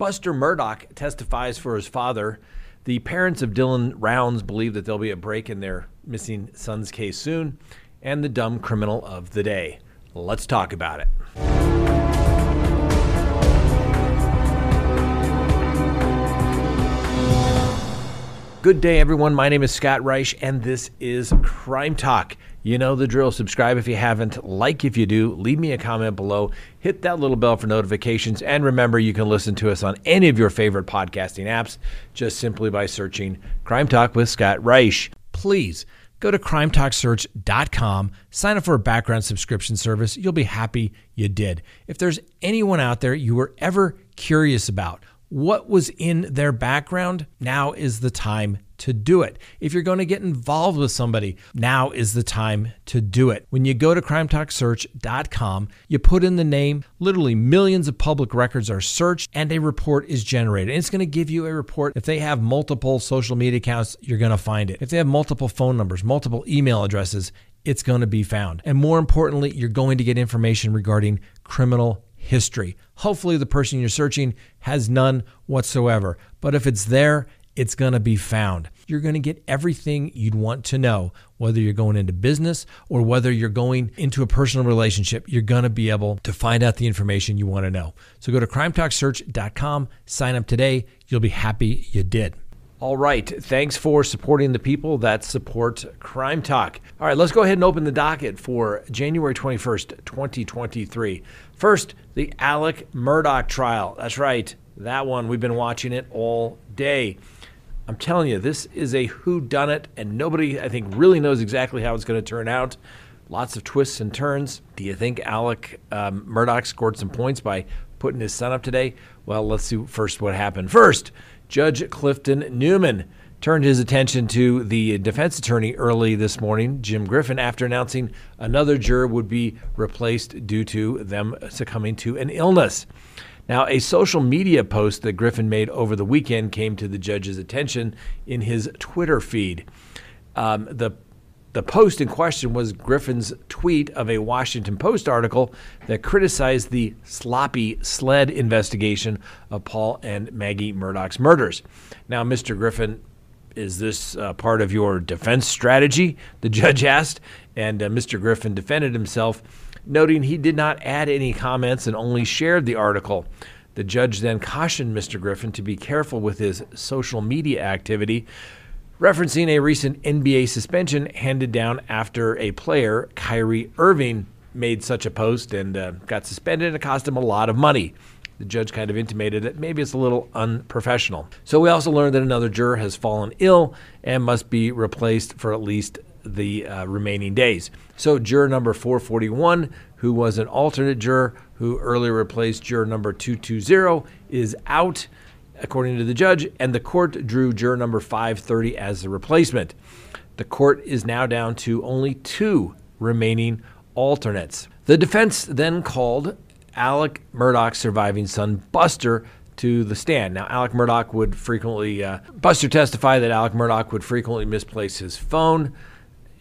Buster Murdaugh testifies for his father. The parents of Dylan Rounds believe that there'll be a break in their missing son's case soon. And the dumb criminal of the day. Let's talk about it. Good day, everyone. My name is Scott Reich, and this is Crime Talk. You know the drill. Subscribe if you haven't, like if you do, leave me a comment below, hit that little bell for notifications, and remember you can listen to us on any of your favorite podcasting apps just simply by searching Crime Talk with Scott Reich. Please go to crimetalksearch.com, sign up for a background subscription service. You'll be happy you did. If there's anyone out there you were ever curious about, what was in their background, now is the time to do it. If you're going to get involved with somebody, now is the time to do it. When you go to crimetalksearch.com, you put in the name, literally millions of public records are searched and a report is generated. And it's going to give you a report. If they have multiple social media accounts, you're going to find it. If they have multiple phone numbers, multiple email addresses, it's going to be found. And more importantly, you're going to get information regarding criminal history. Hopefully, the person you're searching has none whatsoever. But if it's there, it's going to be found. You're going to get everything you'd want to know, whether you're going into business or whether you're going into a personal relationship. You're going to be able to find out the information you want to know. So go to crimetalksearch.com, sign up today. You'll be happy you did. All right. Thanks for supporting the people that support Crime Talk. All right, let's go ahead and open the docket for January 21st, 2023. First, the Alec Murdaugh trial. That's right. That one, we've been watching it all day. I'm telling you, this is a who done it, and nobody, I think, really knows exactly how it's going to turn out. Lots of twists and turns. Do you think Alec um, Murdaugh scored some points by putting his son up today? Well, let's see first what happened. First, Judge Clifton Newman turned his attention to the defense attorney early this morning, Jim Griffin, after announcing another juror would be replaced due to them succumbing to an illness. Now, a social media post that Griffin made over the weekend came to the judge's attention in his Twitter feed. Um, the the post in question was Griffin's tweet of a Washington Post article that criticized the sloppy SLED investigation of Paul and Maggie Murdaugh's murders. Now, Mr. Griffin, is this uh, part of your defense strategy? The judge asked, and uh, Mr. Griffin defended himself, noting he did not add any comments and only shared the article. The judge then cautioned Mr. Griffin to be careful with his social media activity referencing a recent NBA suspension handed down after a player, Kyrie Irving, made such a post and uh, got suspended and it cost him a lot of money. The judge kind of intimated that maybe it's a little unprofessional. So we also learned that another juror has fallen ill and must be replaced for at least the uh, remaining days. So juror number 441, who was an alternate juror who earlier replaced juror number 220, is out according to the judge, and the court drew juror number 530 as the replacement. The court is now down to only two remaining alternates. The defense then called Alec Murdaugh's surviving son, Buster, to the stand. Now, Alec Murdaugh would frequently, uh, Buster testified that Alec Murdaugh would frequently misplace his phone.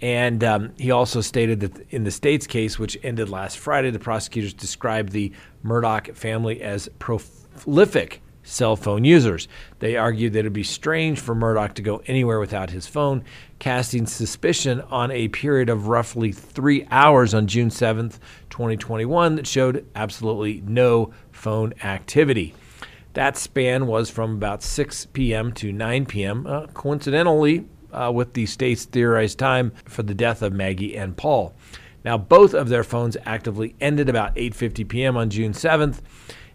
And um, he also stated that in the state's case, which ended last Friday, the prosecutors described the Murdaugh family as prolific cell phone users. They argued that it would be strange for Murdaugh to go anywhere without his phone, casting suspicion on a period of roughly three hours on June 7th, 2021, that showed absolutely no phone activity. That span was from about 6 p.m. to 9 p.m., uh, coincidentally, uh, with the state's theorized time for the death of Maggie and Paul. Now, both of their phones actively ended about 8:50 p.m. on June 7th,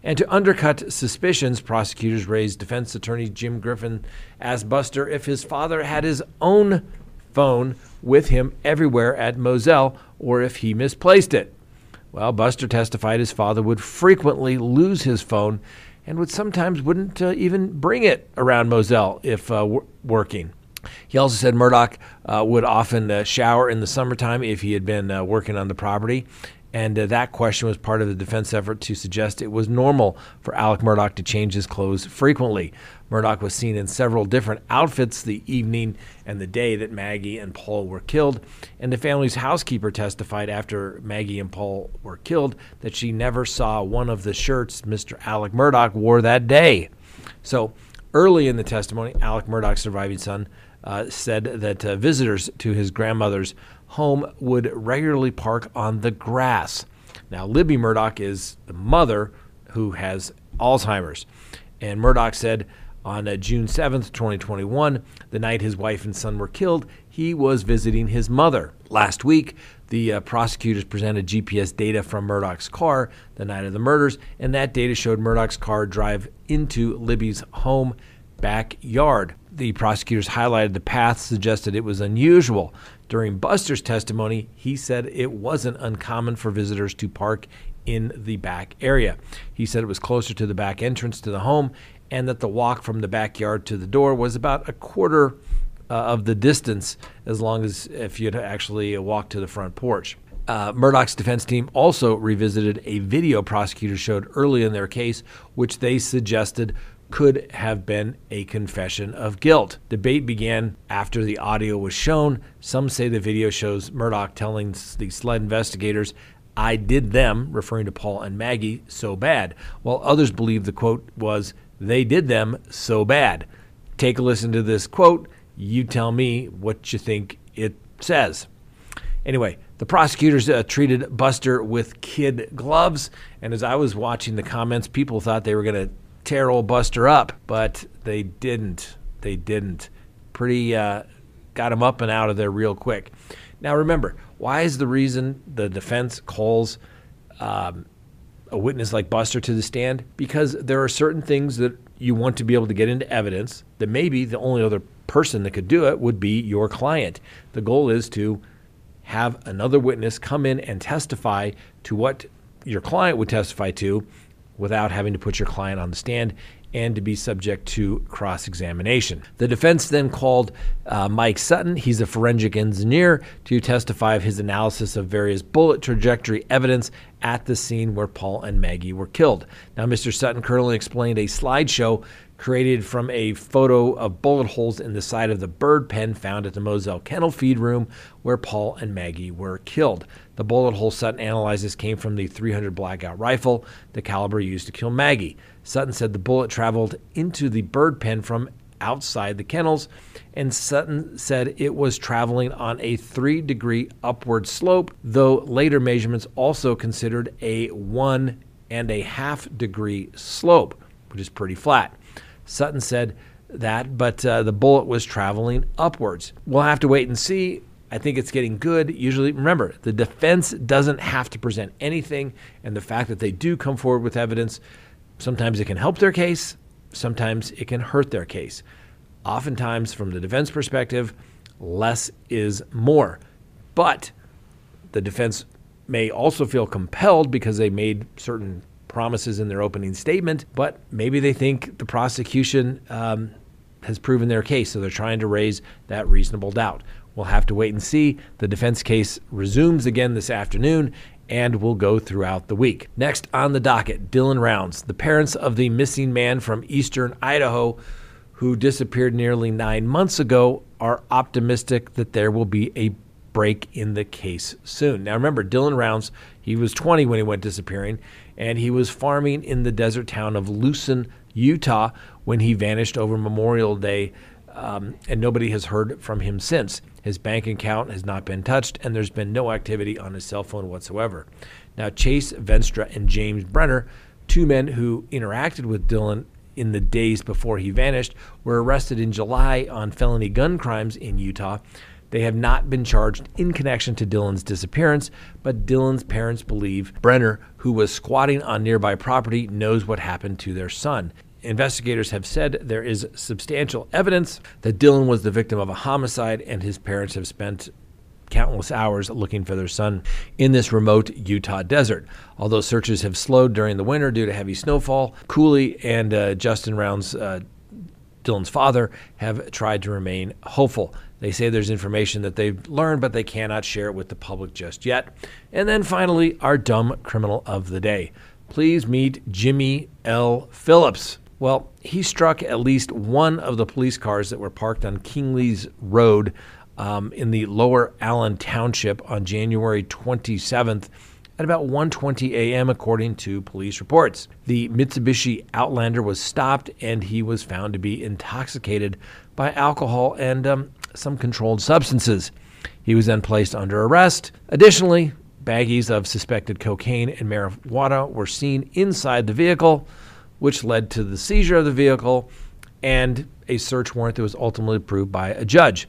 and to undercut suspicions, prosecutors raised defense attorney Jim Griffin asked Buster if his father had his own phone with him everywhere at Moselle or if he misplaced it. Well, Buster testified his father would frequently lose his phone and would sometimes wouldn't uh, even bring it around Moselle if uh, w- working. He also said Murdaugh uh, would often uh, shower in the summertime if he had been uh, working on the property, and uh, that question was part of the defense effort to suggest it was normal for Alec Murdaugh to change his clothes frequently. Murdaugh was seen in several different outfits the evening and the day that Maggie and Paul were killed. And the family's housekeeper testified after Maggie and Paul were killed that she never saw one of the shirts Mr. Alec Murdaugh wore that day. So early in the testimony, Alec Murdaugh's surviving son uh, said that uh, visitors to his grandmother's home would regularly park on the grass. Now, Libby Murdaugh is the mother who has Alzheimer's. And Murdaugh said on uh, June 7th, 2021, the night his wife and son were killed, he was visiting his mother. Last week, the uh, prosecutors presented GPS data from Murdaugh's car the night of the murders, and that data showed Murdaugh's car drive into Libby's home backyard. The prosecutors highlighted the path, suggested it was unusual. During Buster's testimony, he said it wasn't uncommon for visitors to park in the back area. He said it was closer to the back entrance to the home and that the walk from the backyard to the door was about a quarter uh, of the distance as long as if you'd actually walked to the front porch. Uh, Murdaugh's defense team also revisited a video prosecutors showed early in their case, which they suggested could have been a confession of guilt. Debate began after the audio was shown. Some say the video shows Murdaugh telling the SLED investigators, I did them, referring to Paul and Maggie, so bad, while others believe the quote was, they did them so bad. Take a listen to this quote. You tell me what you think it says. Anyway, the prosecutors uh, treated Buster with kid gloves, and as I was watching the comments, people thought they were going to tear old Buster up, but they didn't. They didn't. Pretty uh, got him up and out of there real quick. Now remember, why is the reason the defense calls um, a witness like Buster to the stand? Because there are certain things that you want to be able to get into evidence that maybe the only other person that could do it would be your client. The goal is to have another witness come in and testify to what your client would testify to without having to put your client on the stand and to be subject to cross examination. The defense then called uh, Mike Sutton, he's a forensic engineer, to testify of his analysis of various bullet trajectory evidence at the scene where Paul and Maggie were killed. Now, Mr. Sutton currently explained a slideshow created from a photo of bullet holes in the side of the bird pen found at the Moselle Kennel Feed Room where Paul and Maggie were killed. The bullet hole Sutton analyzes came from the 300 Blackout rifle, the caliber used to kill Maggie. Sutton said the bullet traveled into the bird pen from outside the kennels, and Sutton said it was traveling on a three degree upward slope, though later measurements also considered a one and a half degree slope, which is pretty flat. Sutton said that, but uh, the bullet was traveling upwards. We'll have to wait and see. I think it's getting good. Usually, remember, the defense doesn't have to present anything, and the fact that they do come forward with evidence, sometimes it can help their case, sometimes it can hurt their case. Oftentimes, from the defense perspective, less is more. But the defense may also feel compelled because they made certain promises in their opening statement, but maybe they think the prosecution um, has proven their case, so they're trying to raise that reasonable doubt. We'll have to wait and see. The defense case resumes again this afternoon and will go throughout the week. Next on the docket, Dylan Rounds, the parents of the missing man from eastern Idaho who disappeared nearly nine months ago, are optimistic that there will be a break in the case soon. Now, remember, Dylan Rounds, he was 20 when he went disappearing, and he was farming in the desert town of Lucin, Utah, when he vanished over Memorial Day, um, and nobody has heard from him since. His bank account has not been touched, and there's been no activity on his cell phone whatsoever. Now, Chase Venstra and James Brenner, two men who interacted with Dylan in the days before he vanished, were arrested in July on felony gun crimes in Utah. They have not been charged in connection to Dylan's disappearance, but Dylan's parents believe Brenner, who was squatting on nearby property, knows what happened to their son. Investigators have said there is substantial evidence that Dylan was the victim of a homicide, and his parents have spent countless hours looking for their son in this remote Utah desert. Although searches have slowed during the winter due to heavy snowfall, Cooley and uh, Justin Rounds, uh, Dylan's father, have tried to remain hopeful. They say there's information that they've learned, but they cannot share it with the public just yet. And then finally, our dumb criminal of the day. Please meet Jimmy L. Phillips. Well, he struck at least one of the police cars that were parked on Kingleys Road um, in the lower Allen Township on January 27th at about 1:20 a.m. according to police reports. The Mitsubishi Outlander was stopped and he was found to be intoxicated by alcohol and um, some controlled substances. He was then placed under arrest. Additionally, baggies of suspected cocaine and marijuana were seen inside the vehicle, which led to the seizure of the vehicle and a search warrant that was ultimately approved by a judge.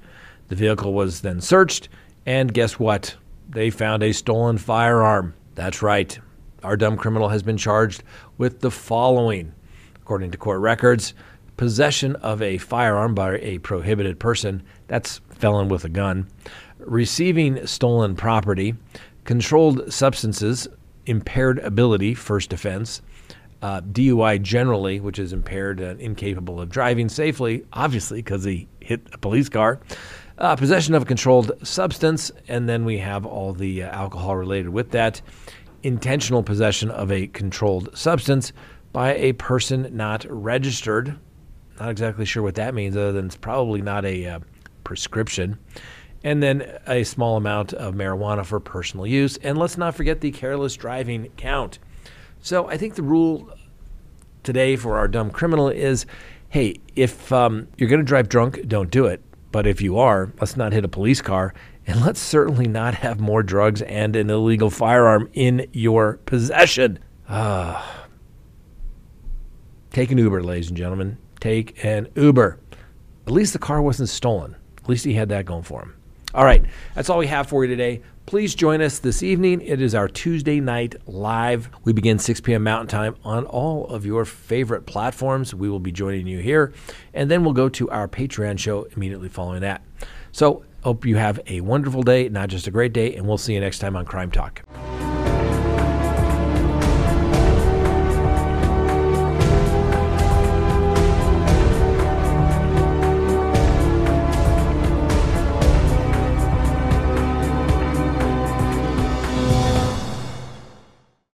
The vehicle was then searched, and guess what? They found a stolen firearm. That's right. Our dumb criminal has been charged with the following. According to court records, possession of a firearm by a prohibited person, that's felon with a gun, receiving stolen property, controlled substances, impaired ability, first offense, uh, DUI generally, which is impaired and incapable of driving safely, obviously because he hit a police car, uh, possession of a controlled substance, and then we have all the uh, alcohol related with that, intentional possession of a controlled substance by a person not registered. Not exactly sure what that means, other than it's probably not a uh, prescription. And then a small amount of marijuana for personal use. And let's not forget the careless driving count. So I think the rule today for our dumb criminal is hey, if um, you're going to drive drunk, don't do it. But if you are, let's not hit a police car. And let's certainly not have more drugs and an illegal firearm in your possession. Uh, take an Uber, ladies and gentlemen. Take an Uber. At least the car wasn't stolen. At least he had that going for him. All right, that's all we have for you today. Please join us this evening. It is our Tuesday night live. We begin 6 p.m. Mountain Time on all of your favorite platforms. We will be joining you here, and then we'll go to our Patreon show immediately following that. So, hope you have a wonderful day, not just a great day, and we'll see you next time on Crime Talk.